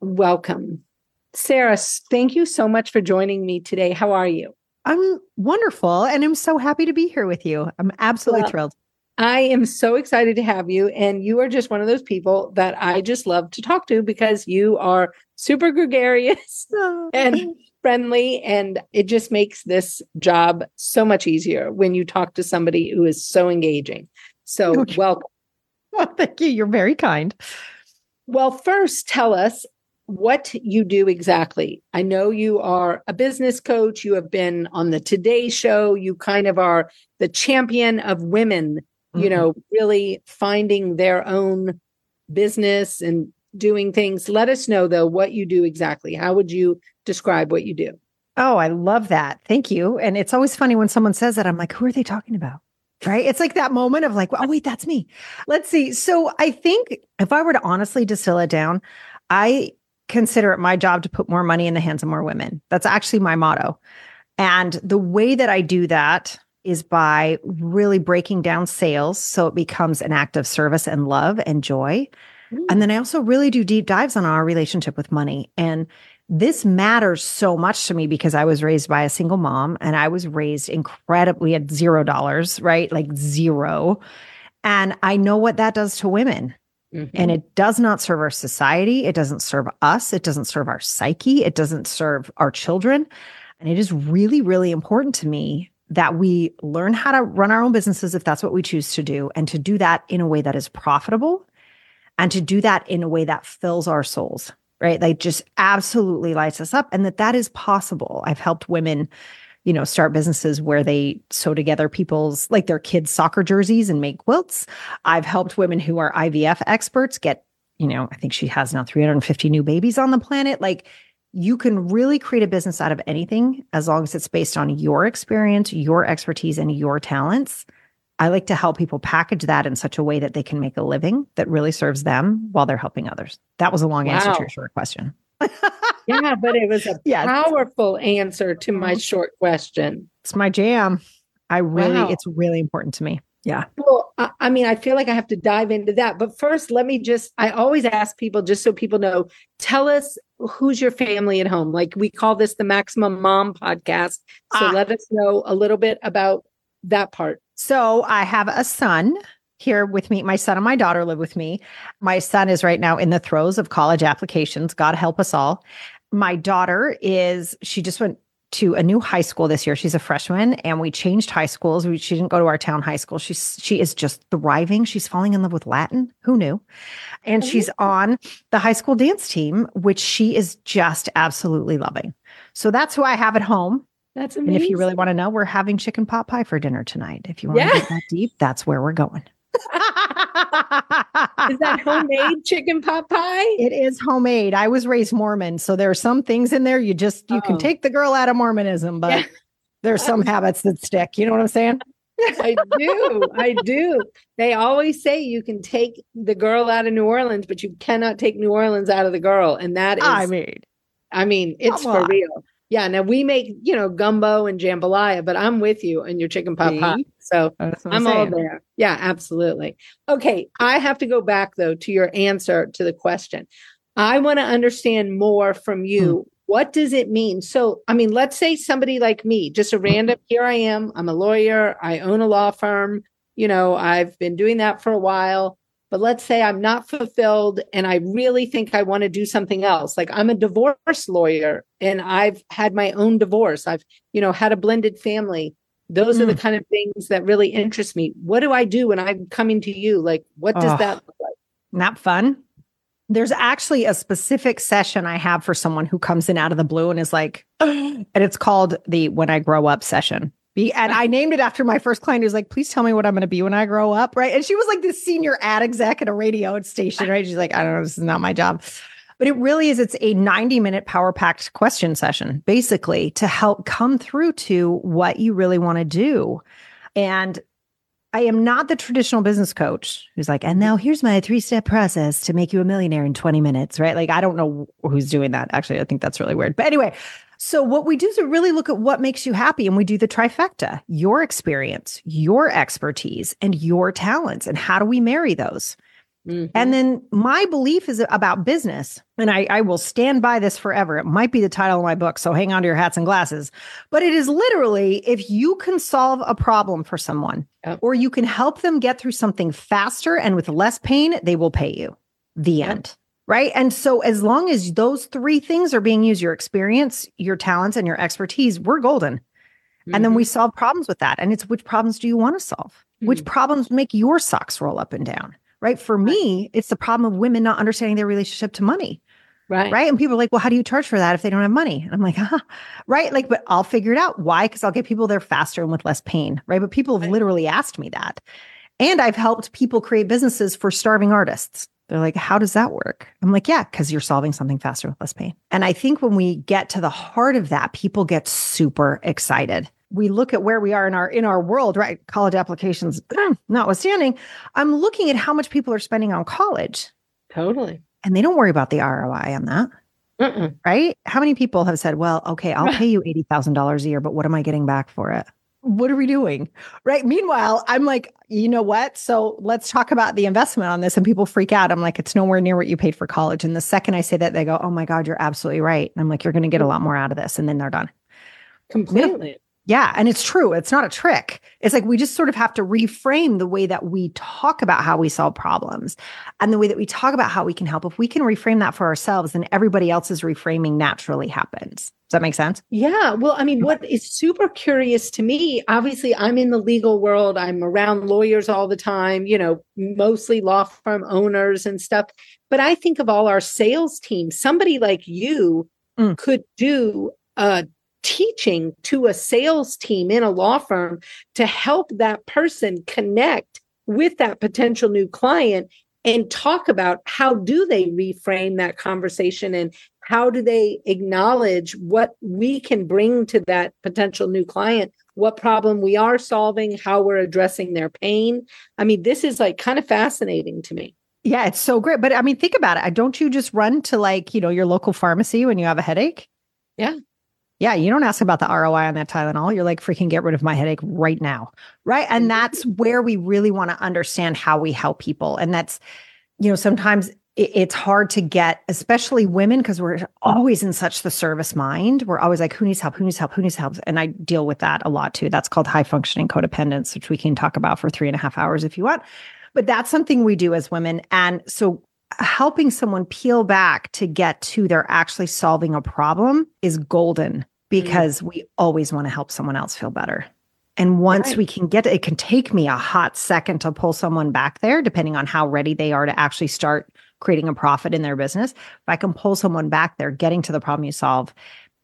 Welcome. Sarah, thank you so much for joining me today. How are you? I'm wonderful and I'm so happy to be here with you. I'm absolutely well, thrilled. I am so excited to have you. And you are just one of those people that I just love to talk to because you are super gregarious oh. and friendly. And it just makes this job so much easier when you talk to somebody who is so engaging. So, welcome. Well, thank you. You're very kind. Well, first, tell us what you do exactly. I know you are a business coach. You have been on the Today Show. You kind of are the champion of women, mm-hmm. you know, really finding their own business and doing things. Let us know, though, what you do exactly. How would you describe what you do? Oh, I love that. Thank you. And it's always funny when someone says that. I'm like, who are they talking about? Right. It's like that moment of like, oh, wait, that's me. Let's see. So I think if I were to honestly distill it down, I consider it my job to put more money in the hands of more women. That's actually my motto. And the way that I do that is by really breaking down sales so it becomes an act of service and love and joy. Mm. And then I also really do deep dives on our relationship with money. And this matters so much to me because I was raised by a single mom and I was raised incredibly at zero dollars, right? Like zero. And I know what that does to women. Mm-hmm. And it does not serve our society. It doesn't serve us. It doesn't serve our psyche. It doesn't serve our children. And it is really, really important to me that we learn how to run our own businesses if that's what we choose to do, and to do that in a way that is profitable and to do that in a way that fills our souls, right? Like just absolutely lights us up, and that that is possible. I've helped women you know, start businesses where they sew together people's like their kids' soccer jerseys and make quilts. I've helped women who are IVF experts get, you know, I think she has now 350 new babies on the planet. Like you can really create a business out of anything as long as it's based on your experience, your expertise, and your talents. I like to help people package that in such a way that they can make a living that really serves them while they're helping others. That was a long wow. answer to your short question. yeah, but it was a yes. powerful answer to my mm-hmm. short question. It's my jam. I really, wow. it's really important to me. Yeah. Well, I, I mean, I feel like I have to dive into that. But first, let me just, I always ask people, just so people know, tell us who's your family at home. Like we call this the Maximum Mom podcast. So ah. let us know a little bit about that part. So I have a son here with me. My son and my daughter live with me. My son is right now in the throes of college applications. God help us all. My daughter is, she just went to a new high school this year. She's a freshman and we changed high schools. We, she didn't go to our town high school. She's she is just thriving. She's falling in love with Latin. Who knew? And oh, she's on the high school dance team, which she is just absolutely loving. So that's who I have at home. That's amazing. And if you really want to know, we're having chicken pot pie for dinner tonight. If you want yeah. to get that deep, that's where we're going. Is that homemade chicken pot pie? It is homemade. I was raised Mormon, so there are some things in there you just you oh. can take the girl out of Mormonism, but yeah. there's some habits that stick. You know what I'm saying? I do. I do. They always say you can take the girl out of New Orleans, but you cannot take New Orleans out of the girl. And that is I mean, I mean, it's for real. Yeah. Now we make, you know, gumbo and jambalaya, but I'm with you and your chicken pot pie. So I'm, I'm all there. Yeah, absolutely. Okay. I have to go back though to your answer to the question. I want to understand more from you. Hmm. What does it mean? So, I mean, let's say somebody like me, just a random, here I am, I'm a lawyer, I own a law firm, you know, I've been doing that for a while. But let's say I'm not fulfilled and I really think I want to do something else. Like I'm a divorce lawyer and I've had my own divorce. I've, you know, had a blended family. Those mm. are the hmm. kind of things that really interest me. What do I do when I'm coming to you? Like, what does oh, that look like? Not fun. There's actually a specific session I have for someone who comes in out of the blue and is like, and it's called the When I Grow Up session. Be, and I named it after my first client who's like, please tell me what I'm going to be when I grow up. Right. And she was like this senior ad exec at a radio station. Right. She's like, I don't know. This is not my job. But it really is, it's a 90 minute power packed question session, basically, to help come through to what you really want to do. And I am not the traditional business coach who's like, and now here's my three step process to make you a millionaire in 20 minutes, right? Like, I don't know who's doing that. Actually, I think that's really weird. But anyway, so what we do is we really look at what makes you happy and we do the trifecta your experience, your expertise, and your talents. And how do we marry those? Mm-hmm. And then my belief is about business, and I, I will stand by this forever. It might be the title of my book, so hang on to your hats and glasses. But it is literally if you can solve a problem for someone yep. or you can help them get through something faster and with less pain, they will pay you. The yep. end. Right. And so, as long as those three things are being used your experience, your talents, and your expertise we're golden. Mm-hmm. And then we mm-hmm. solve problems with that. And it's which problems do you want to solve? Mm-hmm. Which problems make your socks roll up and down? Right? For me, it's the problem of women not understanding their relationship to money. Right. Right. And people are like, well, how do you charge for that if they don't have money? And I'm like, huh. right. Like, but I'll figure it out. Why? Because I'll get people there faster and with less pain. Right. But people have right. literally asked me that. And I've helped people create businesses for starving artists. They're like, how does that work? I'm like, yeah, because you're solving something faster with less pain. And I think when we get to the heart of that, people get super excited we look at where we are in our in our world, right? College applications notwithstanding, I'm looking at how much people are spending on college. Totally. And they don't worry about the ROI on that. Mm-mm. Right? How many people have said, "Well, okay, I'll pay you eighty thousand dollars a year, but what am I getting back for it?" What are we doing? Right. Meanwhile, I'm like, you know what? So let's talk about the investment on this. And people freak out. I'm like, it's nowhere near what you paid for college. And the second I say that, they go, oh my God, you're absolutely right. And I'm like, you're going to get a mm. lot more out of this. And then they're done. Completely. Yeah. And it's true. It's not a trick. It's like we just sort of have to reframe the way that we talk about how we solve problems and the way that we talk about how we can help. If we can reframe that for ourselves, then everybody else's reframing naturally happens. Does that make sense? Yeah. Well, I mean, what is super curious to me, obviously, I'm in the legal world, I'm around lawyers all the time, you know, mostly law firm owners and stuff. But I think of all our sales teams, somebody like you mm. could do a teaching to a sales team in a law firm to help that person connect with that potential new client and talk about how do they reframe that conversation and how do they acknowledge what we can bring to that potential new client what problem we are solving how we're addressing their pain. I mean this is like kind of fascinating to me. Yeah it's so great. But i mean think about it. Don't you just run to like you know your local pharmacy when you have a headache? Yeah yeah, you don't ask about the ROI on that Tylenol. You're like, freaking get rid of my headache right now. Right. And mm-hmm. that's where we really want to understand how we help people. And that's, you know, sometimes it's hard to get, especially women, because we're always in such the service mind. We're always like, who needs help? Who needs help? Who needs help? And I deal with that a lot too. That's called high functioning codependence, which we can talk about for three and a half hours if you want. But that's something we do as women. And so helping someone peel back to get to they're actually solving a problem is golden because mm-hmm. we always want to help someone else feel better. And once right. we can get it can take me a hot second to pull someone back there, depending on how ready they are to actually start creating a profit in their business. If I can pull someone back there, getting to the problem you solve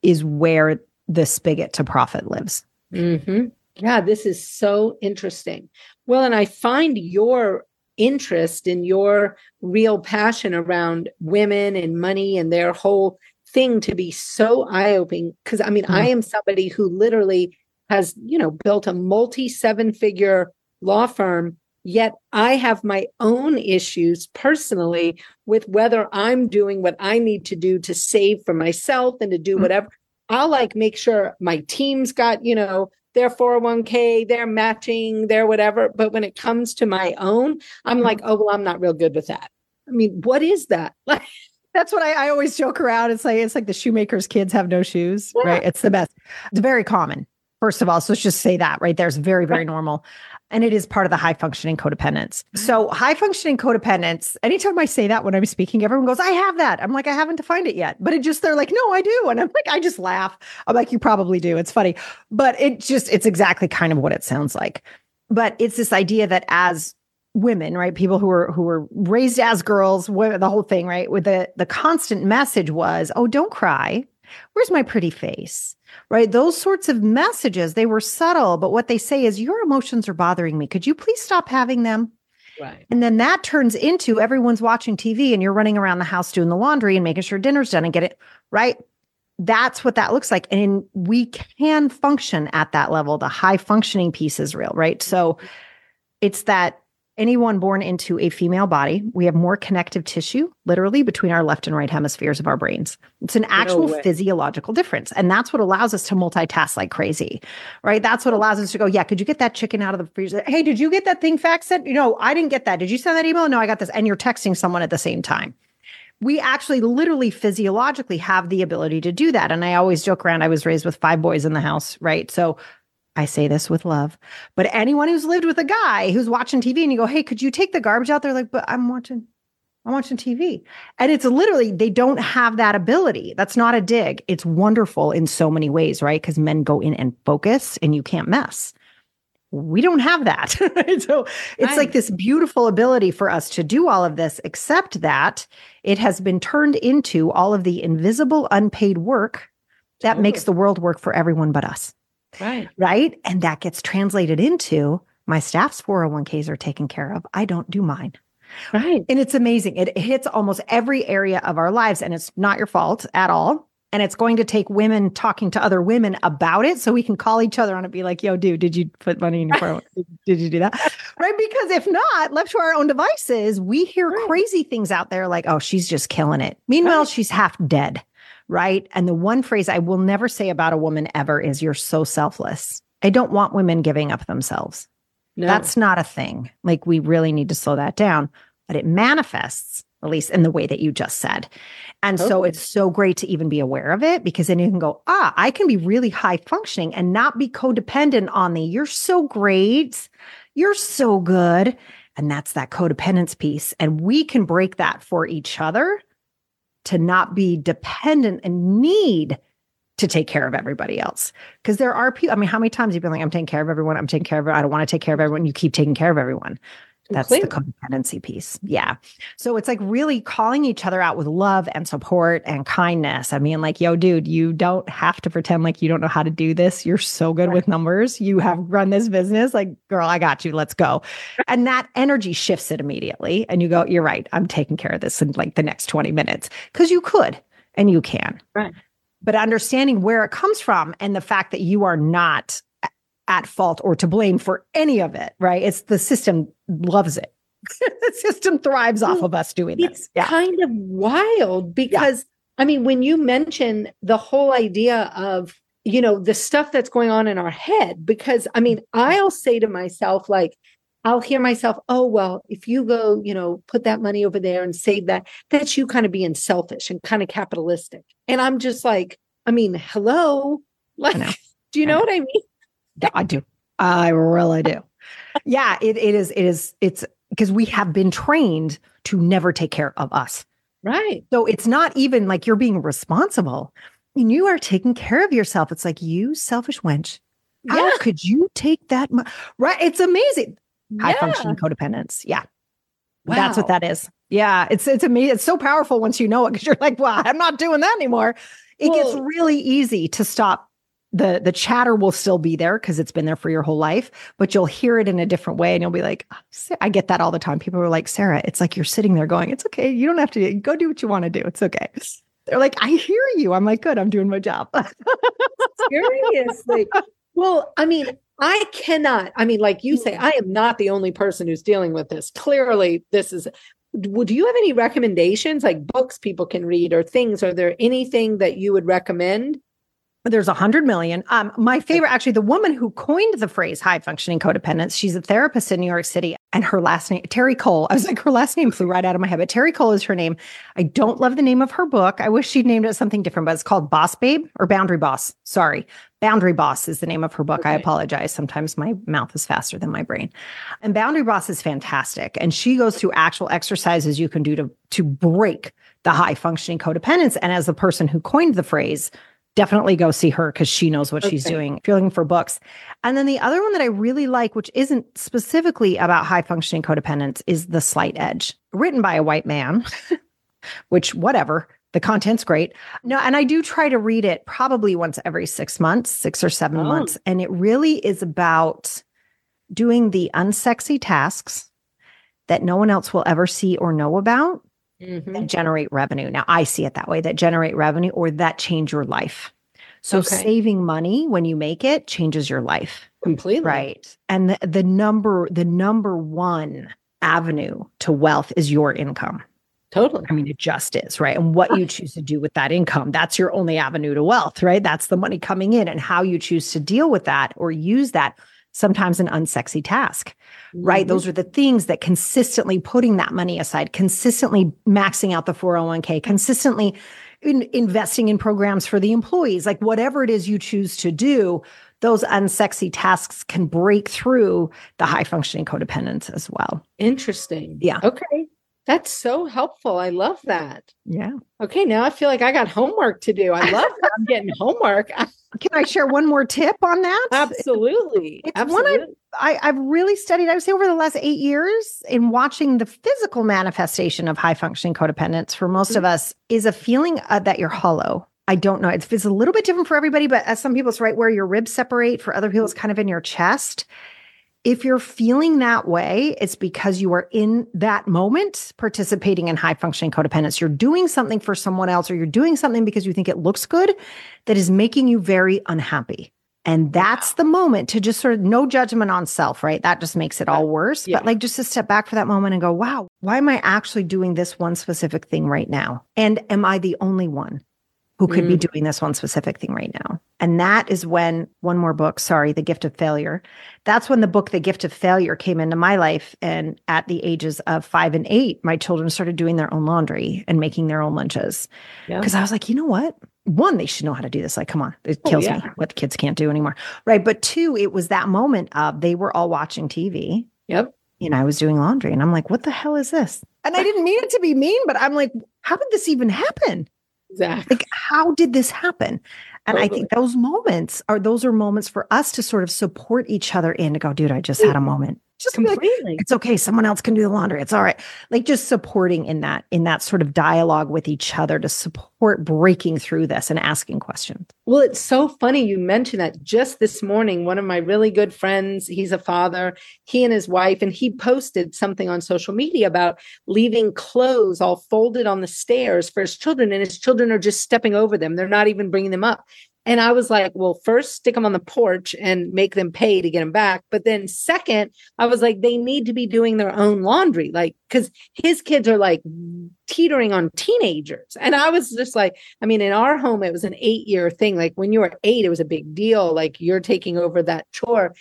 is where the spigot to profit lives. Mm-hmm. Yeah, this is so interesting. Well, and I find your interest in your real passion around women and money and their whole thing to be so eye-opening because i mean mm-hmm. i am somebody who literally has you know built a multi seven figure law firm yet i have my own issues personally with whether i'm doing what i need to do to save for myself and to do mm-hmm. whatever i'll like make sure my team's got you know their 401k, their matching, their whatever. But when it comes to my own, I'm mm-hmm. like, oh, well, I'm not real good with that. I mean, what is that? Like, that's what I, I, always joke around. It's like it's like the shoemaker's kids have no shoes, yeah. right? It's the best. It's very common. First of all, so let's just say that right there's very very normal and it is part of the high functioning codependence. Mm-hmm. So, high functioning codependence, anytime I say that when I'm speaking, everyone goes, I have that. I'm like, I haven't defined it yet. But it just, they're like, no, I do. And I'm like, I just laugh. I'm like, you probably do. It's funny. But it just, it's exactly kind of what it sounds like. But it's this idea that as women, right? People who were who were raised as girls, the whole thing, right? With the the constant message was, "Oh, don't cry. Where's my pretty face? Right? Those sorts of messages, they were subtle, but what they say is, Your emotions are bothering me. Could you please stop having them? Right. And then that turns into everyone's watching TV and you're running around the house doing the laundry and making sure dinner's done and get it right. That's what that looks like. And we can function at that level. The high functioning piece is real, right? So it's that anyone born into a female body, we have more connective tissue, literally, between our left and right hemispheres of our brains. It's an actual no physiological difference. And that's what allows us to multitask like crazy, right? That's what allows us to go, yeah, could you get that chicken out of the freezer? Hey, did you get that thing fax sent? You know, I didn't get that. Did you send that email? No, I got this. And you're texting someone at the same time. We actually literally physiologically have the ability to do that. And I always joke around, I was raised with five boys in the house, right? So I say this with love, but anyone who's lived with a guy who's watching TV and you go, Hey, could you take the garbage out? They're like, but I'm watching, I'm watching TV. And it's literally, they don't have that ability. That's not a dig. It's wonderful in so many ways, right? Because men go in and focus and you can't mess. We don't have that. so it's right. like this beautiful ability for us to do all of this, except that it has been turned into all of the invisible, unpaid work that makes the world work for everyone but us. Right. Right. And that gets translated into my staff's 401ks are taken care of. I don't do mine. Right. And it's amazing. It hits almost every area of our lives, and it's not your fault at all. And it's going to take women talking to other women about it so we can call each other on and be like, yo, dude, did you put money in your 401? did you do that? Right. Because if not, left to our own devices, we hear right. crazy things out there like, oh, she's just killing it. Meanwhile, right. she's half dead right? And the one phrase I will never say about a woman ever is, You're so selfless. I don't want women giving up themselves. No. That's not a thing. Like, we really need to slow that down, but it manifests, at least in the way that you just said. And okay. so it's so great to even be aware of it because then you can go, ah, I can be really high functioning and not be codependent on the, you're so great. You're so good. And that's that codependence piece. And we can break that for each other to not be dependent and need to take care of everybody else. Because there are people, I mean, how many times you've been like, I'm taking care of everyone, I'm taking care of, I don't want to take care of everyone. You keep taking care of everyone. That's the codependency piece. Yeah. So it's like really calling each other out with love and support and kindness. I mean, like, yo, dude, you don't have to pretend like you don't know how to do this. You're so good right. with numbers. You have run this business. Like, girl, I got you. Let's go. And that energy shifts it immediately. And you go, you're right. I'm taking care of this in like the next 20 minutes because you could and you can. Right. But understanding where it comes from and the fact that you are not at fault or to blame for any of it, right? It's the system loves it. the system thrives off of us doing it's this. Yeah. kind of wild because yeah. I mean, when you mention the whole idea of, you know, the stuff that's going on in our head, because I mean, mm-hmm. I'll say to myself, like, I'll hear myself, oh, well, if you go, you know, put that money over there and save that, that's you kind of being selfish and kind of capitalistic. And I'm just like, I mean, hello, like, do you know, know what I mean? I do. I really do. yeah, it, it is. It is. It's because we have been trained to never take care of us. Right. So it's not even like you're being responsible. And you are taking care of yourself. It's like you selfish wench. How yeah. could you take that? Mo-? Right. It's amazing. Yeah. High functioning codependence. Yeah. Wow. That's what that is. Yeah. It's it's amazing. It's so powerful once you know it because you're like, well, I'm not doing that anymore. It well, gets really easy to stop the the chatter will still be there because it's been there for your whole life but you'll hear it in a different way and you'll be like oh, i get that all the time. People are like sarah it's like you're sitting there going it's okay. You don't have to go do what you want to do. It's okay. They're like i hear you. I'm like good. I'm doing my job. Seriously. Well i mean i cannot i mean like you say i am not the only person who's dealing with this. Clearly this is would you have any recommendations like books people can read or things? Are there anything that you would recommend there's a hundred million. Um, my favorite, actually, the woman who coined the phrase high functioning codependence, she's a therapist in New York City, and her last name, Terry Cole. I was like, her last name flew right out of my head, but Terry Cole is her name. I don't love the name of her book. I wish she'd named it something different, but it's called Boss Babe or Boundary Boss. Sorry. Boundary Boss is the name of her book. Okay. I apologize. Sometimes my mouth is faster than my brain. And Boundary Boss is fantastic. And she goes through actual exercises you can do to, to break the high functioning codependence. And as the person who coined the phrase, definitely go see her because she knows what okay. she's doing if you're looking for books. And then the other one that I really like, which isn't specifically about high functioning codependence, is The Slight Edge, written by a white man, which, whatever. The content's great. No, and I do try to read it probably once every six months, six or seven oh. months. And it really is about doing the unsexy tasks that no one else will ever see or know about mm-hmm. that generate revenue. Now, I see it that way that generate revenue or that change your life. So, okay. saving money when you make it changes your life completely. Right. And the, the number, the number one avenue to wealth is your income. Totally. I mean, it just is, right? And what you choose to do with that income, that's your only avenue to wealth, right? That's the money coming in and how you choose to deal with that or use that, sometimes an unsexy task, mm-hmm. right? Those are the things that consistently putting that money aside, consistently maxing out the 401k, consistently in investing in programs for the employees, like whatever it is you choose to do, those unsexy tasks can break through the high functioning codependence as well. Interesting. Yeah. Okay. That's so helpful. I love that. Yeah. Okay, now I feel like I got homework to do. I love that I'm getting homework. Can I share one more tip on that? Absolutely. It's Absolutely. one I, I, have really studied, I would say, over the last eight years in watching the physical manifestation of high functioning codependence for most mm-hmm. of us is a feeling uh, that you're hollow. I don't know. It's, it's a little bit different for everybody, but as some people, it's right where your ribs separate. For other people, it's kind of in your chest. If you're feeling that way, it's because you are in that moment participating in high functioning codependence. You're doing something for someone else, or you're doing something because you think it looks good that is making you very unhappy. And that's the moment to just sort of no judgment on self, right? That just makes it all worse. Yeah. But like just to step back for that moment and go, wow, why am I actually doing this one specific thing right now? And am I the only one? Who could mm. be doing this one specific thing right now. And that is when one more book, sorry, The Gift of Failure. That's when the book The Gift of Failure came into my life and at the ages of 5 and 8, my children started doing their own laundry and making their own lunches. Cuz I was like, "You know what? One, they should know how to do this. Like, come on, it oh, kills oh, yeah. me what the kids can't do anymore." Right? But two, it was that moment of they were all watching TV. Yep. You know, I was doing laundry and I'm like, "What the hell is this?" And I didn't mean it to be mean, but I'm like, "How did this even happen?" Exactly. Like, how did this happen? And totally. I think those moments are those are moments for us to sort of support each other in to go, dude, I just had a moment just completely like, it's okay someone else can do the laundry it's all right. Like just supporting in that in that sort of dialogue with each other to support breaking through this and asking questions. Well it's so funny you mentioned that. Just this morning one of my really good friends he's a father he and his wife and he posted something on social media about leaving clothes all folded on the stairs for his children and his children are just stepping over them. They're not even bringing them up and I was like, well, first stick them on the porch and make them pay to get them back. But then second, I was like, they need to be doing their own laundry. Like, cause his kids are like teetering on teenagers. And I was just like, I mean, in our home, it was an eight year thing. Like when you were eight, it was a big deal. Like you're taking over that chore.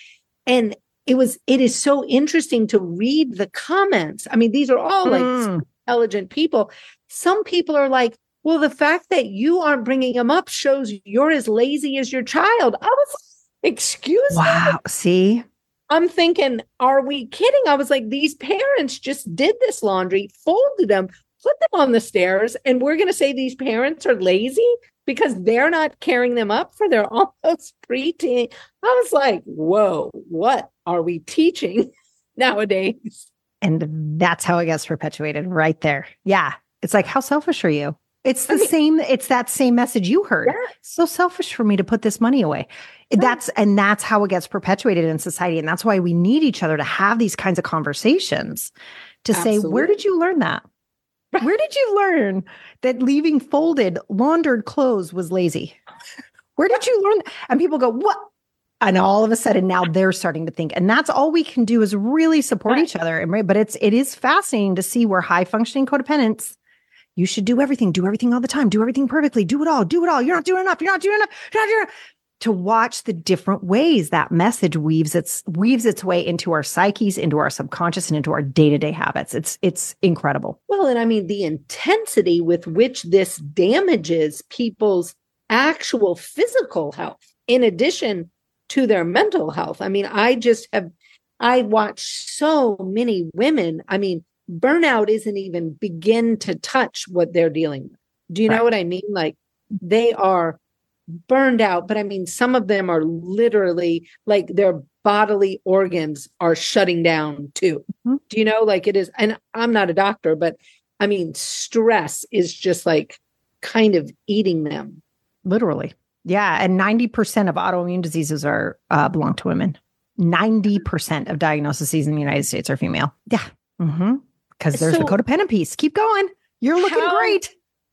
And it was, it is so interesting to read the comments. I mean, these are all like mm. intelligent people. Some people are like, well, the fact that you aren't bringing them up shows you're as lazy as your child. I was, excuse wow. me. Wow. See? I'm thinking, are we kidding? I was like, these parents just did this laundry, folded them, put them on the stairs, and we're going to say these parents are lazy because they're not carrying them up for their almost preteen. I was like, whoa, what are we teaching nowadays? And that's how it gets perpetuated right there. Yeah. It's like, how selfish are you? It's the I mean, same, it's that same message you heard. Yeah. So selfish for me to put this money away. Yeah. That's and that's how it gets perpetuated in society. And that's why we need each other to have these kinds of conversations to Absolutely. say, where did you learn that? Where did you learn that leaving folded, laundered clothes was lazy? Where did you learn? That? And people go, what? And all of a sudden now they're starting to think. And that's all we can do is really support right. each other. And but it's it is fascinating to see where high functioning codependents you should do everything, do everything all the time, do everything perfectly, do it all, do it all. You're not doing enough. You're not doing enough. You're not doing enough. To watch the different ways that message weaves its weaves its way into our psyches, into our subconscious, and into our day-to-day habits. It's it's incredible. Well, and I mean the intensity with which this damages people's actual physical health, in addition to their mental health. I mean, I just have I watch so many women. I mean, burnout isn't even begin to touch what they're dealing with. Do you right. know what I mean? Like they are burned out, but I mean, some of them are literally like their bodily organs are shutting down too. Mm-hmm. Do you know? Like it is, and I'm not a doctor, but I mean, stress is just like kind of eating them. Literally. Yeah. And 90% of autoimmune diseases are uh, belong to women. 90% of diagnoses in the United States are female. Yeah. Mm-hmm. Because there's so, the codependent piece. Keep going. You're looking how, great.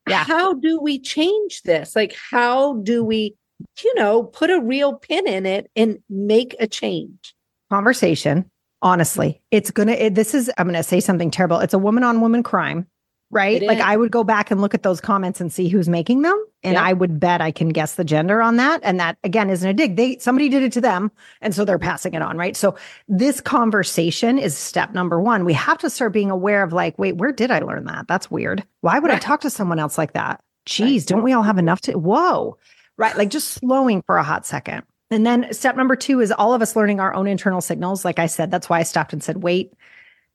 Yeah. How do we change this? Like, how do we, you know, put a real pin in it and make a change? Conversation. Honestly, it's gonna. It, this is. I'm gonna say something terrible. It's a woman on woman crime right? Like I would go back and look at those comments and see who's making them. And I would bet I can guess the gender on that. And that again isn't a dig. They somebody did it to them. And so they're passing it on, right? So this conversation is step number one. We have to start being aware of like, wait, where did I learn that? That's weird. Why would. I talk to someone else like that? Geez, don't we all have enough to whoa. Right. Like just slowing for a hot second. And then step number two is all of us learning our own internal signals. Like I said, that's why I stopped and said, wait,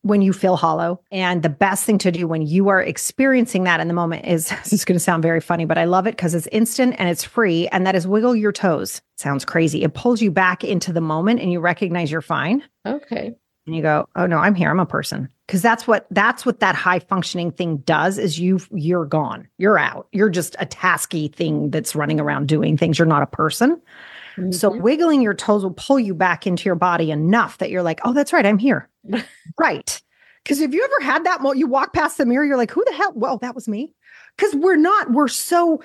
when you feel hollow. And the best thing to do when you are experiencing that in the moment is this is going to sound very funny, but I love it because it's instant and it's free. And that is wiggle your toes. Sounds crazy. It pulls you back into the moment and you recognize you're fine. Okay. And you go, oh no, I'm here. I'm a person. Cause that's what that's what that high functioning thing does is you you're gone. You're out. You're just a tasky thing that's running around doing things. You're not a person. Mm-hmm. So wiggling your toes will pull you back into your body enough that you're like, oh, that's right, I'm here. right. Because if you ever had that moment, you walk past the mirror, you're like, who the hell? Well, that was me. Because we're not, we're so,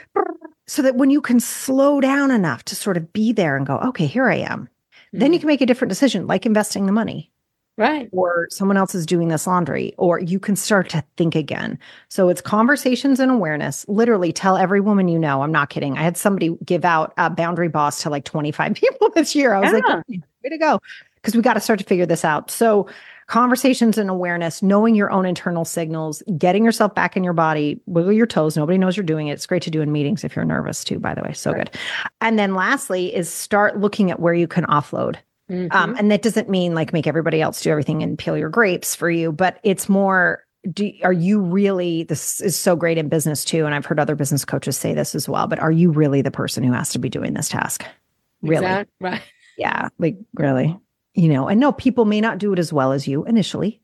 so that when you can slow down enough to sort of be there and go, okay, here I am, mm-hmm. then you mm. can make a different decision, like investing the money. Right. Or someone else is doing this laundry, or you can start to think again. So it's conversations and awareness. Literally tell every woman you know. I'm not kidding. I had somebody give out a boundary boss to like 25 people this year. I was yeah. like, way to go. Because we got to start to figure this out. So conversations and awareness, knowing your own internal signals, getting yourself back in your body, wiggle your toes. Nobody knows you're doing it. It's great to do in meetings if you're nervous too, by the way. So right. good. And then lastly is start looking at where you can offload. Mm-hmm. Um, and that doesn't mean like make everybody else do everything and peel your grapes for you, but it's more do, are you really this is so great in business too and i've heard other business coaches say this as well but are you really the person who has to be doing this task? Really. exactly. right? Yeah like really. You know and no people may not do it as well as you initially.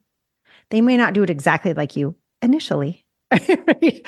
They may not do it exactly like you initially.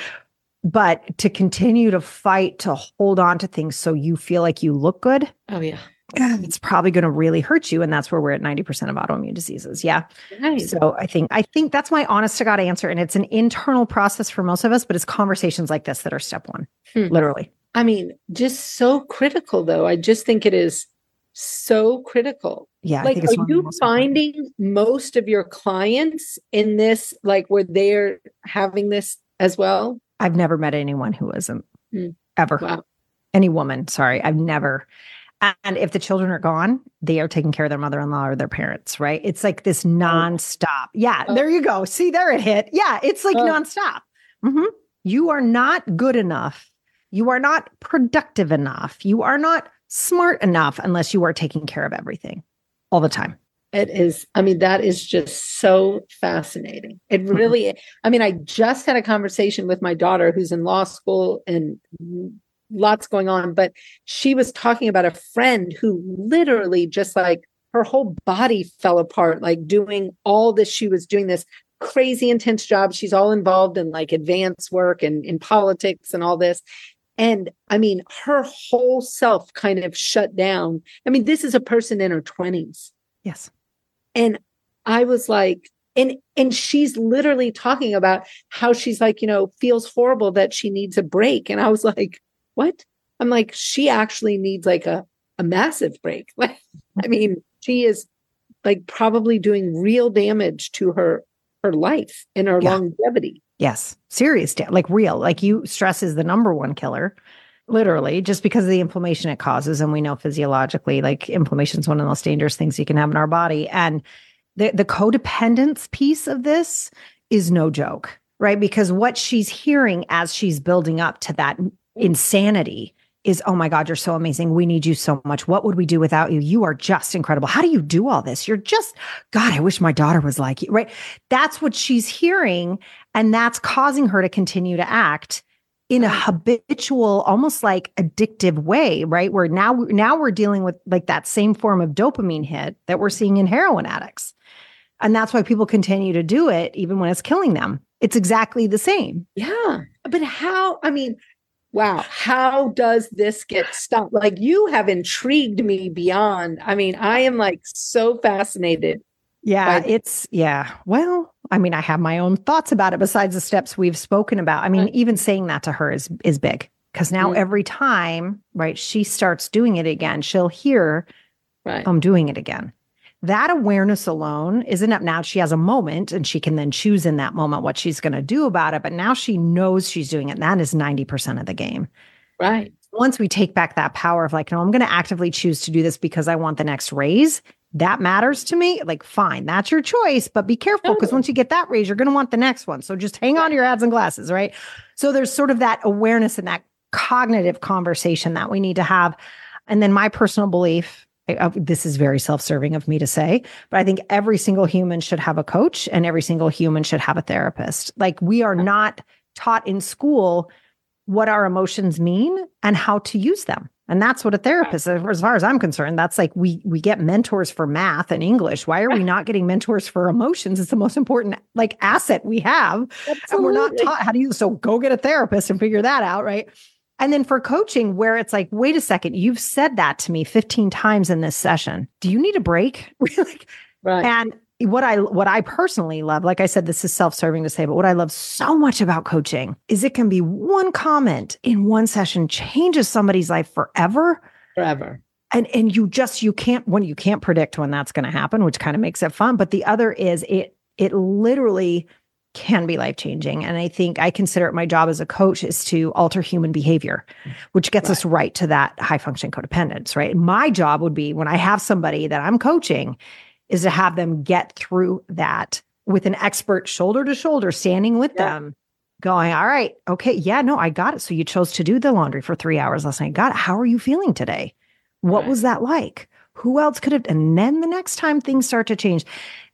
But to continue to fight to hold on to things so you feel like you look good oh yeah it's probably going to really hurt you and that's where we're at 90% of autoimmune diseases yeah nice. so i think i think that's my honest to god answer and it's an internal process for most of us but it's conversations like this that are step one hmm. literally i mean just so critical though i just think it is so critical yeah like are you finding important. most of your clients in this like where they're having this as well i've never met anyone who isn't hmm. ever wow. any woman sorry i've never and if the children are gone, they are taking care of their mother in law or their parents, right? It's like this oh. nonstop. Yeah, oh. there you go. See, there it hit. Yeah, it's like oh. nonstop. Mm-hmm. You are not good enough. You are not productive enough. You are not smart enough unless you are taking care of everything all the time. It is, I mean, that is just so fascinating. It mm-hmm. really, mm-hmm. I mean, I just had a conversation with my daughter who's in law school and lots going on, but she was talking about a friend who literally just like her whole body fell apart, like doing all this. She was doing this crazy intense job. She's all involved in like advanced work and in politics and all this. And I mean, her whole self kind of shut down. I mean, this is a person in her 20s. Yes. And I was like, and and she's literally talking about how she's like, you know, feels horrible that she needs a break. And I was like, what? I'm like, she actually needs like a, a massive break. Like, I mm-hmm. mean, she is like probably doing real damage to her her life and her yeah. longevity. Yes. Serious, da- like real. Like you stress is the number one killer literally just because of the inflammation it causes and we know physiologically like inflammation is one of the most dangerous things you can have in our body and the the codependence piece of this is no joke right because what she's hearing as she's building up to that insanity is oh my god you're so amazing. We need you so much. What would we do without you? You are just incredible. How do you do all this? You're just god i wish my daughter was like you right? That's what she's hearing and that's causing her to continue to act in a habitual almost like addictive way right? Where now now we're dealing with like that same form of dopamine hit that we're seeing in heroin addicts. And that's why people continue to do it even when it's killing them. It's exactly the same. Yeah. But how i mean wow, how does this get stopped? Like you have intrigued me beyond. I mean, I am like so fascinated. Yeah, it's yeah. Well, I mean, I have my own thoughts about it besides the steps we've spoken about. I mean, even saying that to her is is big because now mm-hmm. every time, right, she starts doing it again, she'll hear, right. I'm doing it again. That awareness alone isn't up now. She has a moment and she can then choose in that moment what she's going to do about it. But now she knows she's doing it. And that is 90% of the game. Right. Once we take back that power of like, no, I'm going to actively choose to do this because I want the next raise, that matters to me, like fine, that's your choice, but be careful because once you get that raise, you're going to want the next one. So just hang on to your ads and glasses, right? So there's sort of that awareness and that cognitive conversation that we need to have. And then my personal belief, uh, this is very self-serving of me to say, but I think every single human should have a coach and every single human should have a therapist. Like we are not taught in school what our emotions mean and how to use them. And that's what a therapist, as far as I'm concerned, that's like we we get mentors for math and English. Why are we not getting mentors for emotions? It's the most important like asset we have. Absolutely. And we're not taught how to use. So go get a therapist and figure that out, right? And then for coaching, where it's like, wait a second, you've said that to me 15 times in this session. Do you need a break? like, right. And what I what I personally love, like I said, this is self-serving to say, but what I love so much about coaching is it can be one comment in one session changes somebody's life forever. Forever. And and you just you can't when you can't predict when that's going to happen, which kind of makes it fun. But the other is it it literally can be life changing. And I think I consider it my job as a coach is to alter human behavior, which gets right. us right to that high function codependence, right? My job would be when I have somebody that I'm coaching is to have them get through that with an expert shoulder to shoulder standing with yeah. them going all right okay yeah no i got it so you chose to do the laundry for three hours last night got it how are you feeling today what right. was that like who else could have and then the next time things start to change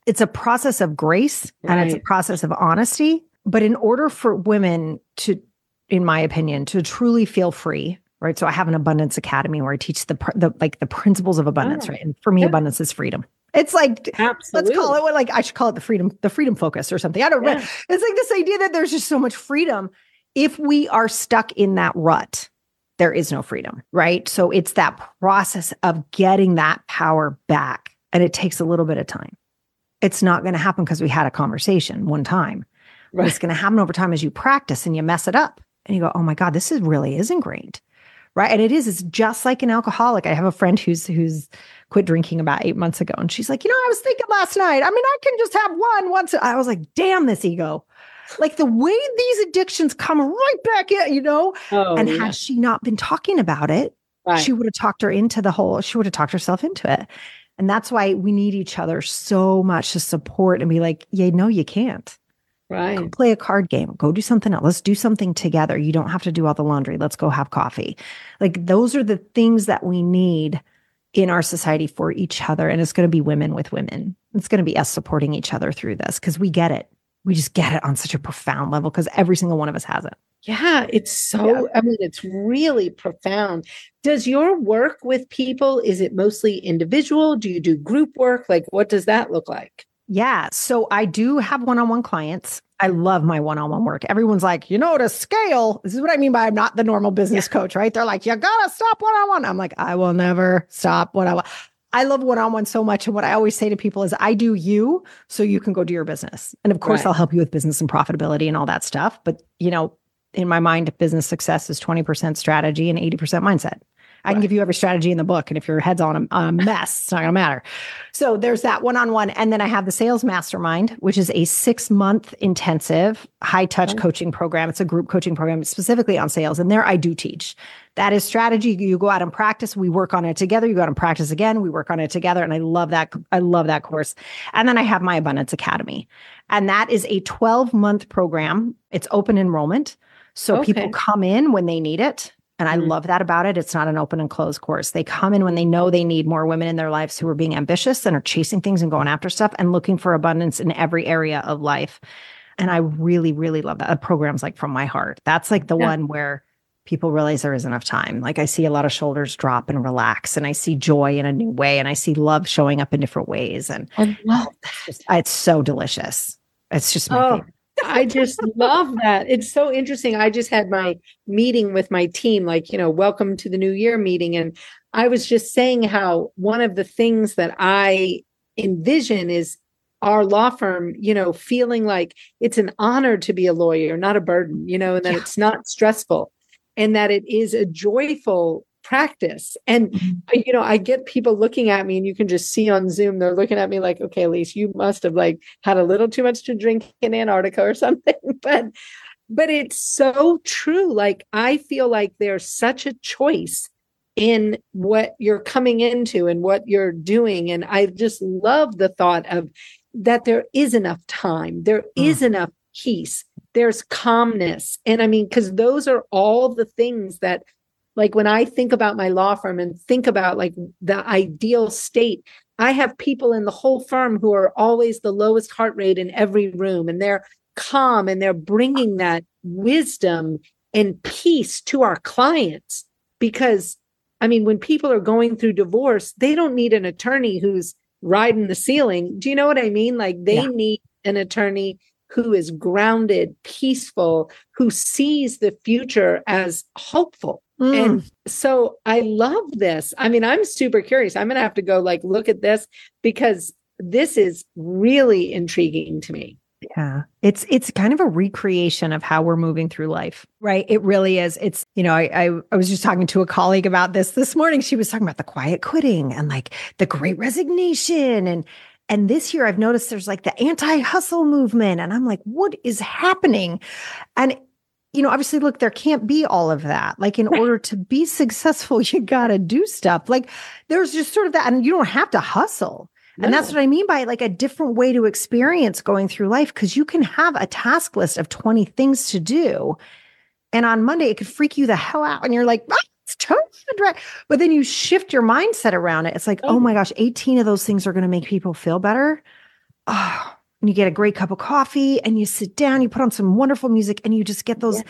it's a process of grace right. and it's a process of honesty but in order for women to in my opinion to truly feel free right so i have an abundance academy where i teach the, the like the principles of abundance oh. right and for me yeah. abundance is freedom it's like Absolutely. let's call it what like I should call it the freedom, the freedom focus or something. I don't yeah. know. It's like this idea that there's just so much freedom. If we are stuck in that rut, there is no freedom, right? So it's that process of getting that power back. And it takes a little bit of time. It's not going to happen because we had a conversation one time. Right. It's going to happen over time as you practice and you mess it up. And you go, oh my God, this is really is ingrained right and it is it's just like an alcoholic i have a friend who's who's quit drinking about eight months ago and she's like you know i was thinking last night i mean i can just have one once i was like damn this ego like the way these addictions come right back in you know oh, and yeah. had she not been talking about it right. she would have talked her into the whole she would have talked herself into it and that's why we need each other so much to support and be like yeah no you can't Right. Go play a card game. Go do something else. Let's do something together. You don't have to do all the laundry. Let's go have coffee. Like those are the things that we need in our society for each other. And it's going to be women with women. It's going to be us supporting each other through this because we get it. We just get it on such a profound level because every single one of us has it. Yeah, it's so, yeah. I mean, it's really profound. Does your work with people, is it mostly individual? Do you do group work? Like, what does that look like? Yeah. So I do have one on one clients. I love my one on one work. Everyone's like, you know, to scale, this is what I mean by I'm not the normal business yeah. coach, right? They're like, you gotta stop one on one. I'm like, I will never stop one on one. I love one on one so much. And what I always say to people is, I do you so you can go do your business. And of course, right. I'll help you with business and profitability and all that stuff. But, you know, in my mind, business success is 20% strategy and 80% mindset. I can give you every strategy in the book. And if your head's on a, a mess, it's not going to matter. So there's that one on one. And then I have the Sales Mastermind, which is a six month intensive high touch okay. coaching program. It's a group coaching program specifically on sales. And there I do teach. That is strategy. You go out and practice. We work on it together. You go out and practice again. We work on it together. And I love that. I love that course. And then I have my Abundance Academy. And that is a 12 month program. It's open enrollment. So okay. people come in when they need it. And I mm-hmm. love that about it. It's not an open and closed course. They come in when they know they need more women in their lives who are being ambitious and are chasing things and going after stuff and looking for abundance in every area of life. And I really, really love that. The program's like from my heart. That's like the yeah. one where people realize there is enough time. Like I see a lot of shoulders drop and relax, and I see joy in a new way, and I see love showing up in different ways. And I love that. It's so delicious. It's just my oh, favorite. I just love that. It's so interesting. I just had my meeting with my team, like, you know, welcome to the new year meeting. And I was just saying how one of the things that I envision is our law firm, you know, feeling like it's an honor to be a lawyer, not a burden, you know, and that yeah. it's not stressful and that it is a joyful practice. And, mm-hmm. you know, I get people looking at me and you can just see on Zoom, they're looking at me like, okay, Elise, you must have like had a little too much to drink in Antarctica or something. but, but it's so true. Like, I feel like there's such a choice in what you're coming into and what you're doing. And I just love the thought of that there is enough time, there mm. is enough peace, there's calmness. And I mean, because those are all the things that, like, when I think about my law firm and think about like the ideal state, I have people in the whole firm who are always the lowest heart rate in every room, and they're calm and they're bringing that wisdom and peace to our clients because I mean, when people are going through divorce, they don't need an attorney who's riding the ceiling. Do you know what I mean? Like they yeah. need an attorney who is grounded, peaceful, who sees the future as hopeful. Mm. And so I love this. I mean, I'm super curious. I'm going to have to go like look at this because this is really intriguing to me. Yeah. It's it's kind of a recreation of how we're moving through life, right? It really is. It's, you know, I, I I was just talking to a colleague about this this morning. She was talking about the quiet quitting and like the great resignation and and this year I've noticed there's like the anti-hustle movement and I'm like, what is happening? And you know, obviously, look, there can't be all of that. Like, in order to be successful, you got to do stuff. Like, there's just sort of that, and you don't have to hustle. No. And that's what I mean by like a different way to experience going through life because you can have a task list of 20 things to do. And on Monday, it could freak you the hell out. And you're like, ah, it's totally right. But then you shift your mindset around it. It's like, oh, oh my gosh, 18 of those things are going to make people feel better. Oh, and you get a great cup of coffee and you sit down, you put on some wonderful music, and you just get those. Yeah.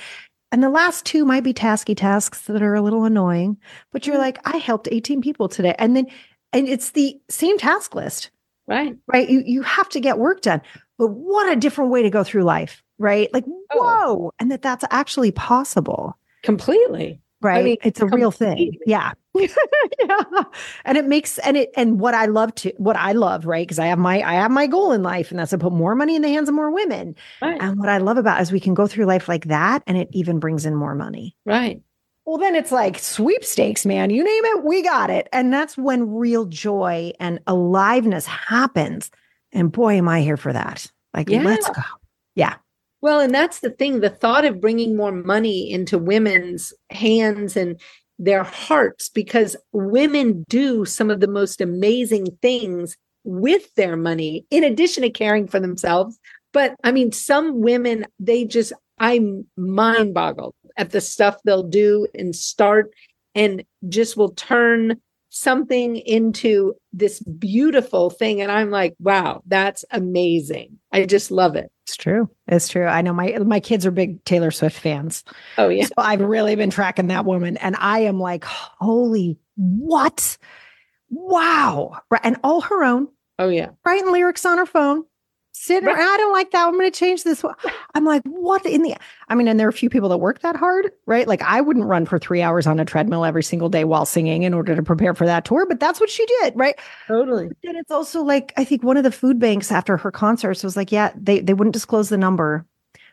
And the last two might be tasky tasks that are a little annoying, but you're mm-hmm. like, I helped 18 people today. And then and it's the same task list right right you you have to get work done but what a different way to go through life right like oh. whoa and that that's actually possible completely right I mean, it's a completely. real thing yeah yeah and it makes and it and what i love to what i love right because i have my i have my goal in life and that's to put more money in the hands of more women right. and what i love about is we can go through life like that and it even brings in more money right well, then it's like sweepstakes, man. You name it, we got it. And that's when real joy and aliveness happens. And boy, am I here for that. Like, yeah. let's go. Yeah. Well, and that's the thing the thought of bringing more money into women's hands and their hearts, because women do some of the most amazing things with their money, in addition to caring for themselves. But I mean, some women, they just, I'm mind boggled at the stuff they'll do and start and just will turn something into this beautiful thing. And i'm like wow that's amazing. I just love it it's true. It's true. I know my my kids are big taylor swift fans. Oh yeah. So i've really been tracking that woman and i am like holy what? Wow. And all her own. Oh yeah. Writing lyrics on her phone sitting right. I don't like that. I'm going to change this. I'm like, what in the, I mean, and there are a few people that work that hard, right? Like I wouldn't run for three hours on a treadmill every single day while singing in order to prepare for that tour, but that's what she did, right? Totally. And it's also like, I think one of the food banks after her concerts was like, yeah, they, they wouldn't disclose the number,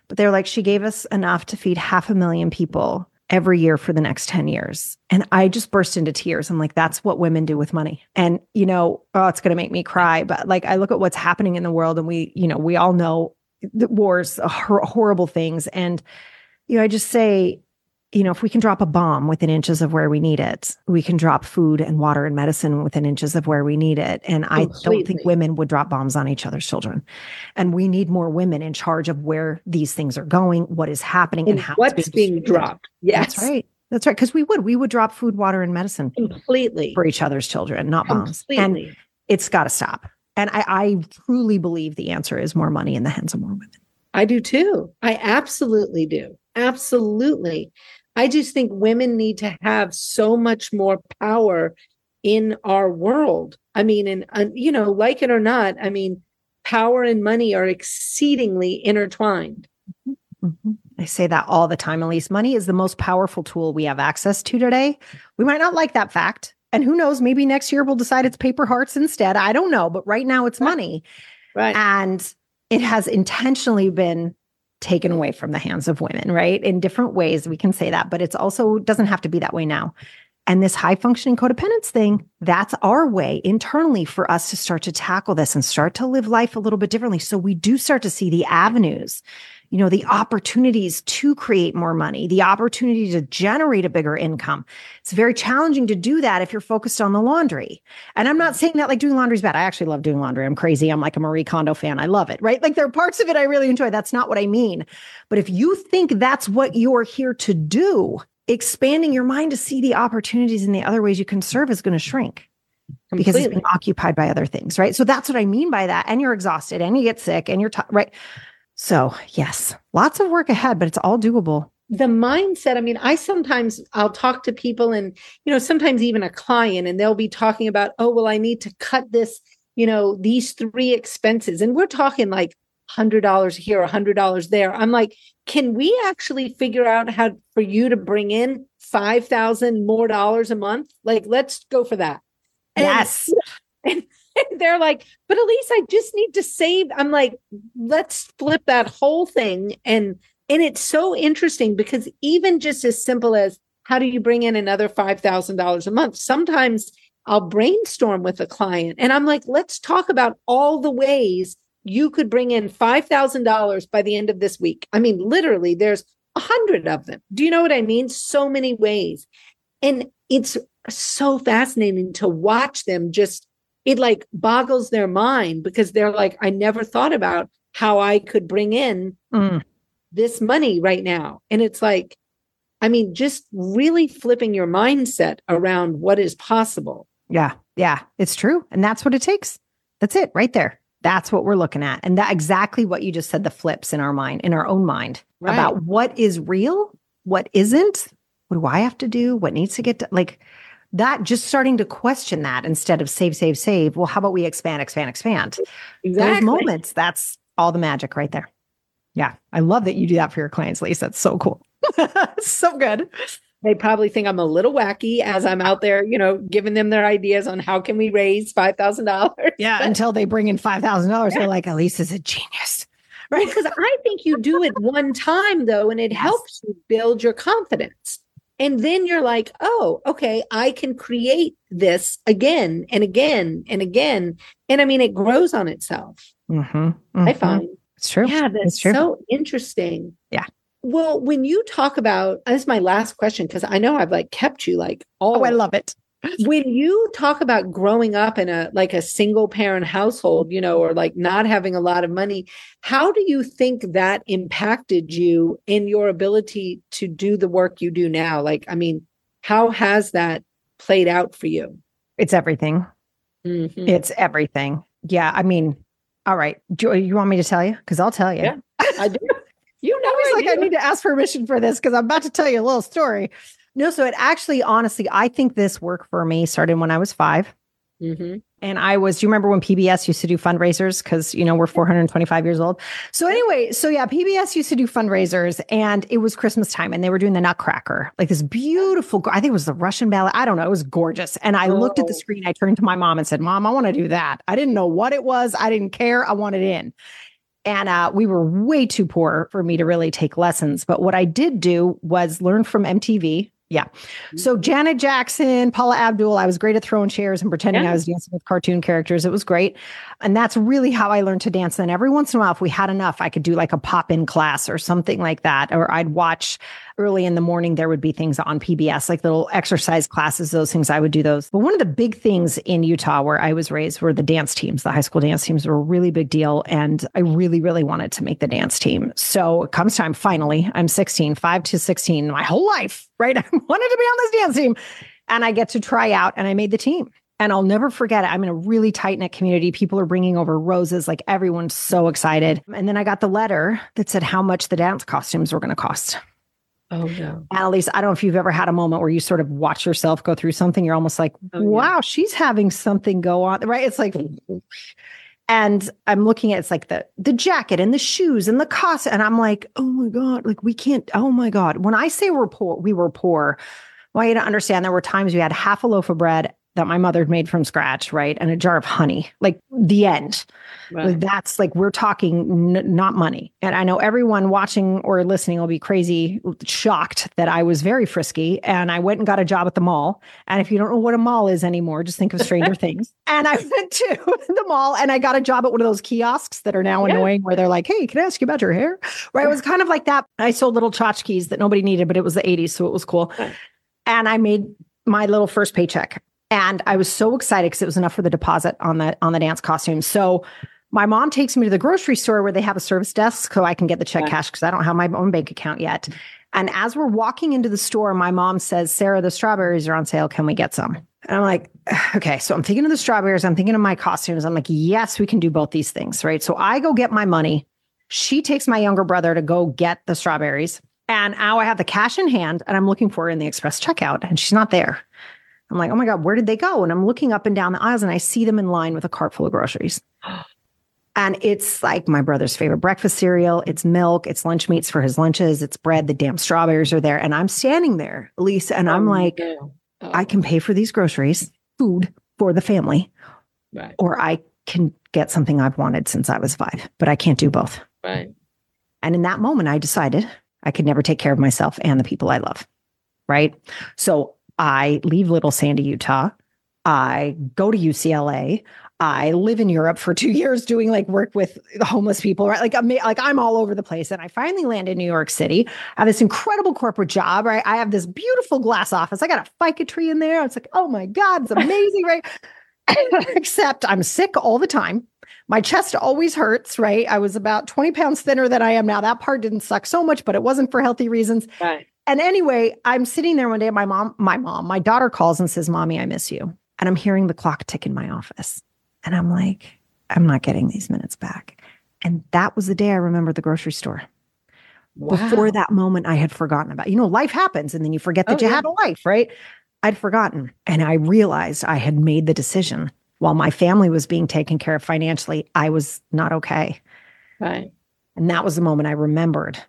but they're like, she gave us enough to feed half a million people every year for the next 10 years. And I just burst into tears. I'm like, that's what women do with money. And, you know, oh, it's going to make me cry. But like, I look at what's happening in the world and we, you know, we all know the wars, uh, hor- horrible things. And, you know, I just say, you know, if we can drop a bomb within inches of where we need it, we can drop food and water and medicine within inches of where we need it. And Completely. I don't think women would drop bombs on each other's children. And we need more women in charge of where these things are going, what is happening, and, and how what's being, being dropped. Yes. That's right. That's right. Because we would, we would drop food, water, and medicine completely for each other's children, not bombs. Completely. And it's got to stop. And I, I truly believe the answer is more money in the hands of more women. I do too. I absolutely do. Absolutely. I just think women need to have so much more power in our world. I mean, and, and you know, like it or not, I mean, power and money are exceedingly intertwined. Mm-hmm. mm-hmm. I say that all the time, Elise. Money is the most powerful tool we have access to today. We might not like that fact. And who knows, maybe next year we'll decide it's paper hearts instead. I don't know. But right now it's money. Right. And it has intentionally been taken away from the hands of women, right? In different ways, we can say that, but it's also doesn't have to be that way now. And this high functioning codependence thing, that's our way internally for us to start to tackle this and start to live life a little bit differently. So we do start to see the avenues you know, the opportunities to create more money, the opportunity to generate a bigger income. It's very challenging to do that if you're focused on the laundry. And I'm not saying that like doing laundry is bad. I actually love doing laundry. I'm crazy. I'm like a Marie Kondo fan. I love it, right? Like there are parts of it I really enjoy. That's not what I mean. But if you think that's what you're here to do, expanding your mind to see the opportunities and the other ways you can serve is going to shrink. Completely. because it's being occupied by other things, right? So that's what I mean by that. And you're exhausted and you get sick and you're t- right. So, yes, lots of work ahead, but it's all doable. The mindset, I mean, I sometimes I'll talk to people and, you know, sometimes even a client and they'll be talking about, oh, well, I need to cut this, you know, these three expenses. And we're talking like $100 here, $100 there. I'm like, can we actually figure out how for you to bring in 5,000 more dollars a month? Like, let's go for that. And, yes. And, they're like, but Elise, I just need to save. I'm like, let's flip that whole thing. And and it's so interesting because even just as simple as how do you bring in another five thousand dollars a month? Sometimes I'll brainstorm with a client and I'm like, let's talk about all the ways you could bring in five thousand dollars by the end of this week. I mean, literally, there's a hundred of them. Do you know what I mean? So many ways. And it's so fascinating to watch them just it like boggles their mind because they're like, I never thought about how I could bring in mm. this money right now. And it's like, I mean, just really flipping your mindset around what is possible. Yeah. Yeah. It's true. And that's what it takes. That's it right there. That's what we're looking at. And that exactly what you just said, the flips in our mind, in our own mind right. about what is real, what isn't, what do I have to do, what needs to get to, like that just starting to question that instead of save, save, save. Well, how about we expand, expand, expand? Exactly. Those moments, that's all the magic right there. Yeah. I love that you do that for your clients, Elise. That's so cool. so good. They probably think I'm a little wacky as I'm out there, you know, giving them their ideas on how can we raise five thousand dollars. Yeah, until they bring in five thousand dollars, they're like, "Elise's a genius." Right. Because I think you do it one time though, and it yes. helps you build your confidence. And then you're like, oh, okay, I can create this again and again and again. And I mean, it grows on itself. Mm-hmm, mm-hmm. I find it's true. Yeah, that's true. so interesting. Yeah. Well, when you talk about this is my last question because I know I've like kept you like all. Oh, I love it when you talk about growing up in a like a single parent household you know or like not having a lot of money how do you think that impacted you in your ability to do the work you do now? Like i mean how has that played out for you? It's everything. Mm-hmm. it's everything. Yeah i mean all right. Do you want me to tell you? Because i'll tell you yeah i do. You know I like i need to ask permission for this because i'm about to tell you a little story no, so it actually, honestly, I think this work for me started when I was 5 mm-hmm. And I was, do you remember when PBS used to do fundraisers? Because, you know, we're 425 years old. So, anyway, so yeah, PBS used to do fundraisers and it was Christmas time and they were doing the Nutcracker, like this beautiful, I think it was the Russian ballet. I don't know. It was gorgeous. And I oh. looked at the oh. screen. I turned to my mom and said, Mom, I want to do that. I didn't know what it was. I didn't care. I wanted in. And uh, we were way too poor for me to really take lessons. But what I did do was learn from MTV yeah. Mm-hmm. So Janet Jackson, Paula Abdul, I was great at throwing chairs and pretending yeah. I was dancing with cartoon characters. It was great. And that's really how I learned to dance. And every once in a while, if we had enough, I could do like a pop in class or something like that. Or I'd watch early in the morning, there would be things on PBS, like little exercise classes, those things. I would do those. But one of the big things in Utah where I was raised were the dance teams. The high school dance teams were a really big deal. And I really, really wanted to make the dance team. So it comes time, finally, I'm 16, five to 16, my whole life, right? I wanted to be on this dance team. And I get to try out and I made the team. And I'll never forget it. I'm in a really tight knit community. People are bringing over roses, like everyone's so excited. And then I got the letter that said how much the dance costumes were going to cost. Oh no. Annalise, I don't know if you've ever had a moment where you sort of watch yourself go through something. You're almost like, oh, wow, yeah. she's having something go on. Right. It's like and I'm looking at it's like the the jacket and the shoes and the cost. And I'm like, oh my God, like we can't, oh my God. When I say we're poor, we were poor. Well, you to understand there were times we had half a loaf of bread that my mother made from scratch, right? And a jar of honey, like the end. Right. That's like we're talking n- not money. And I know everyone watching or listening will be crazy shocked that I was very frisky and I went and got a job at the mall. And if you don't know what a mall is anymore, just think of Stranger Things. And I went to the mall and I got a job at one of those kiosks that are now yeah. annoying where they're like, "Hey, can I ask you about your hair?" Right? It was kind of like that. I sold little tchotchkes that nobody needed, but it was the 80s, so it was cool. Right. And I made my little first paycheck and I was so excited because it was enough for the deposit on the on the dance costume. So my mom takes me to the grocery store where they have a service desk so I can get the check cash because I don't have my own bank account yet. And as we're walking into the store, my mom says, Sarah, the strawberries are on sale. Can we get some? And I'm like, okay. So I'm thinking of the strawberries. I'm thinking of my costumes. I'm like, yes, we can do both these things. Right. So I go get my money. She takes my younger brother to go get the strawberries. And now I have the cash in hand and I'm looking for her in the express checkout and she's not there. I'm like, oh my God, where did they go? And I'm looking up and down the aisles and I see them in line with a cart full of groceries. And it's like my brother's favorite breakfast cereal. It's milk. It's lunch meats for his lunches. It's bread. The damn strawberries are there. And I'm standing there, Elise, and I'm oh, like, no. oh. I can pay for these groceries, food for the family, right. or I can get something I've wanted since I was five, but I can't do both. Right. And in that moment, I decided I could never take care of myself and the people I love. Right. So I leave Little Sandy, Utah. I go to UCLA. I live in Europe for two years doing like work with homeless people, right? Like I'm like I'm all over the place. And I finally land in New York City. I have this incredible corporate job, right? I have this beautiful glass office. I got a ficus tree in there. It's like, oh my God, it's amazing, right? Except I'm sick all the time. My chest always hurts, right? I was about 20 pounds thinner than I am now. That part didn't suck so much, but it wasn't for healthy reasons. Right. And anyway, I'm sitting there one day. My mom, my mom, my daughter calls and says, "Mommy, I miss you." And I'm hearing the clock tick in my office, and I'm like, "I'm not getting these minutes back." And that was the day I remember the grocery store. Wow. Before that moment, I had forgotten about. You know, life happens, and then you forget that oh, you yeah. had a life, right? I'd forgotten, and I realized I had made the decision while my family was being taken care of financially. I was not okay, right? And that was the moment I remembered.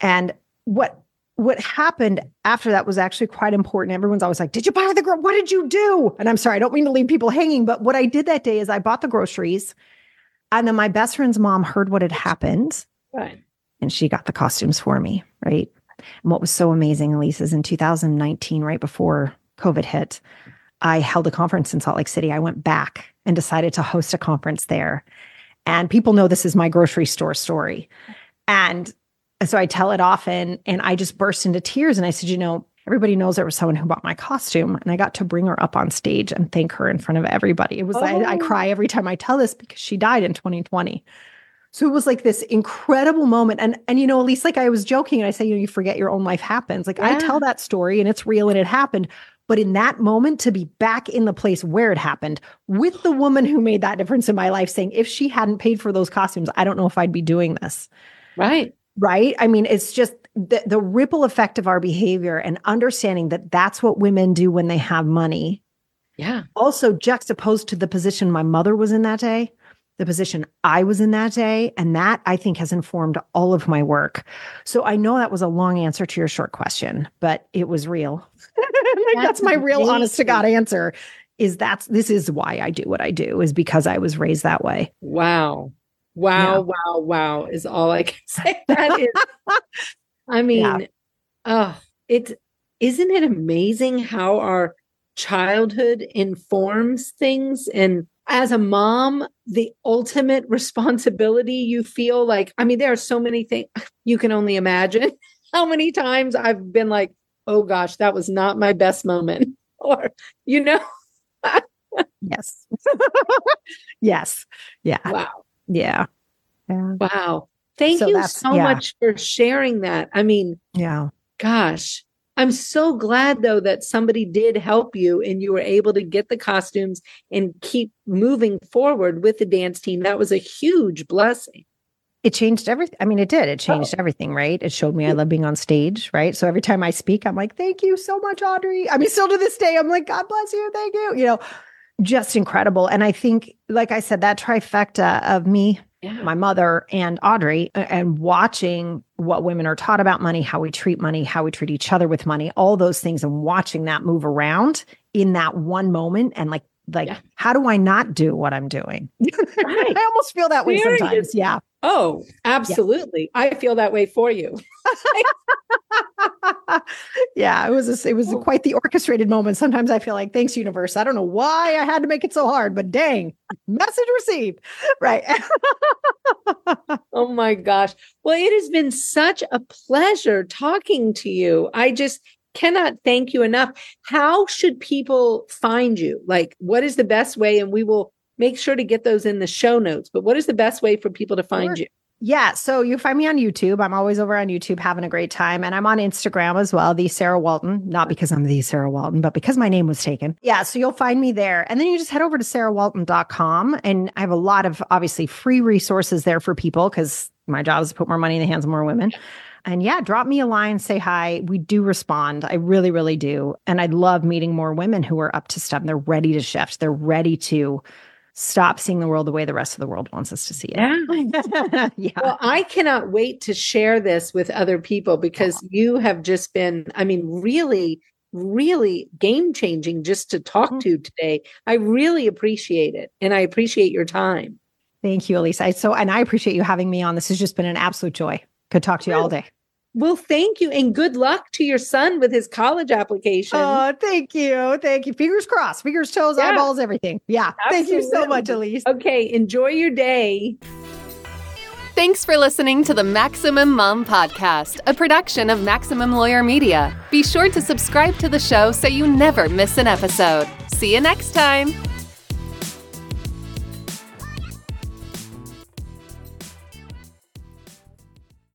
And what what happened after that was actually quite important. Everyone's always like, Did you buy the girl? What did you do? And I'm sorry, I don't mean to leave people hanging, but what I did that day is I bought the groceries. And then my best friend's mom heard what had happened. Right. And she got the costumes for me. Right. And what was so amazing, Elise, is in 2019, right before COVID hit, I held a conference in Salt Lake City. I went back and decided to host a conference there. And people know this is my grocery store story. And and so I tell it often and I just burst into tears. And I said, you know, everybody knows there was someone who bought my costume. And I got to bring her up on stage and thank her in front of everybody. It was, oh. I, I oh. cry every time I tell this because she died in 2020. So it was like this incredible moment. And and you know, at least like I was joking and I say, you know, you forget your own life happens. Like yeah. I tell that story and it's real and it happened. But in that moment, to be back in the place where it happened with the woman who made that difference in my life, saying, if she hadn't paid for those costumes, I don't know if I'd be doing this. Right right? I mean, it's just the, the ripple effect of our behavior and understanding that that's what women do when they have money. Yeah. Also, juxtaposed to the position my mother was in that day, the position I was in that day. And that I think has informed all of my work. So I know that was a long answer to your short question, but it was real. that's, that's my real honest to God answer is that's this is why I do what I do is because I was raised that way. Wow. Wow, yeah. wow, wow is all I can say. That is, I mean, yeah. oh, it isn't it amazing how our childhood informs things? And as a mom the ultimate responsibility you feel like i mean there are so many things you can only imagine how many times i've been like oh gosh that was not my best moment. Or you know? Yes. Yes. Yeah. Wow yeah. Yeah. Wow. Thank so you so yeah. much for sharing that. I mean, yeah. Gosh, I'm so glad though that somebody did help you and you were able to get the costumes and keep moving forward with the dance team. That was a huge blessing. It changed everything. I mean, it did. It changed oh. everything, right? It showed me I love being on stage, right? So every time I speak, I'm like, thank you so much, Audrey. I mean, still to this day, I'm like, God bless you. Thank you. You know, just incredible. And I think, like I said, that trifecta of me yeah. my mother and Audrey and watching what women are taught about money, how we treat money, how we treat each other with money, all those things and watching that move around in that one moment and like like yeah. how do I not do what I'm doing? Right. I almost feel that way sometimes. Yeah. Oh, absolutely. Yeah. I feel that way for you. yeah, it was a, it was oh. quite the orchestrated moment. Sometimes I feel like, thanks, universe. I don't know why I had to make it so hard, but dang, message received. Right. oh my gosh. Well, it has been such a pleasure talking to you. I just cannot thank you enough. How should people find you? Like, what is the best way? And we will make sure to get those in the show notes. But what is the best way for people to find sure. you? Yeah. So you find me on YouTube. I'm always over on YouTube having a great time. And I'm on Instagram as well, the Sarah Walton, not because I'm the Sarah Walton, but because my name was taken. Yeah. So you'll find me there. And then you just head over to sarahwalton.com. And I have a lot of obviously free resources there for people because my job is to put more money in the hands of more women. And yeah, drop me a line, say hi. We do respond. I really, really do. And I love meeting more women who are up to stuff. They're ready to shift. They're ready to stop seeing the world the way the rest of the world wants us to see it. Yeah. yeah. Well, I cannot wait to share this with other people because you have just been, I mean, really, really game changing just to talk mm-hmm. to today. I really appreciate it. And I appreciate your time. Thank you, Elise. I, so, and I appreciate you having me on. This has just been an absolute joy. Could talk to you all day. Well, thank you. And good luck to your son with his college application. Oh, thank you. Thank you. Fingers crossed, fingers, toes, yeah. eyeballs, everything. Yeah. Absolutely. Thank you so much, Elise. Okay. Enjoy your day. Thanks for listening to the Maximum Mom Podcast, a production of Maximum Lawyer Media. Be sure to subscribe to the show so you never miss an episode. See you next time.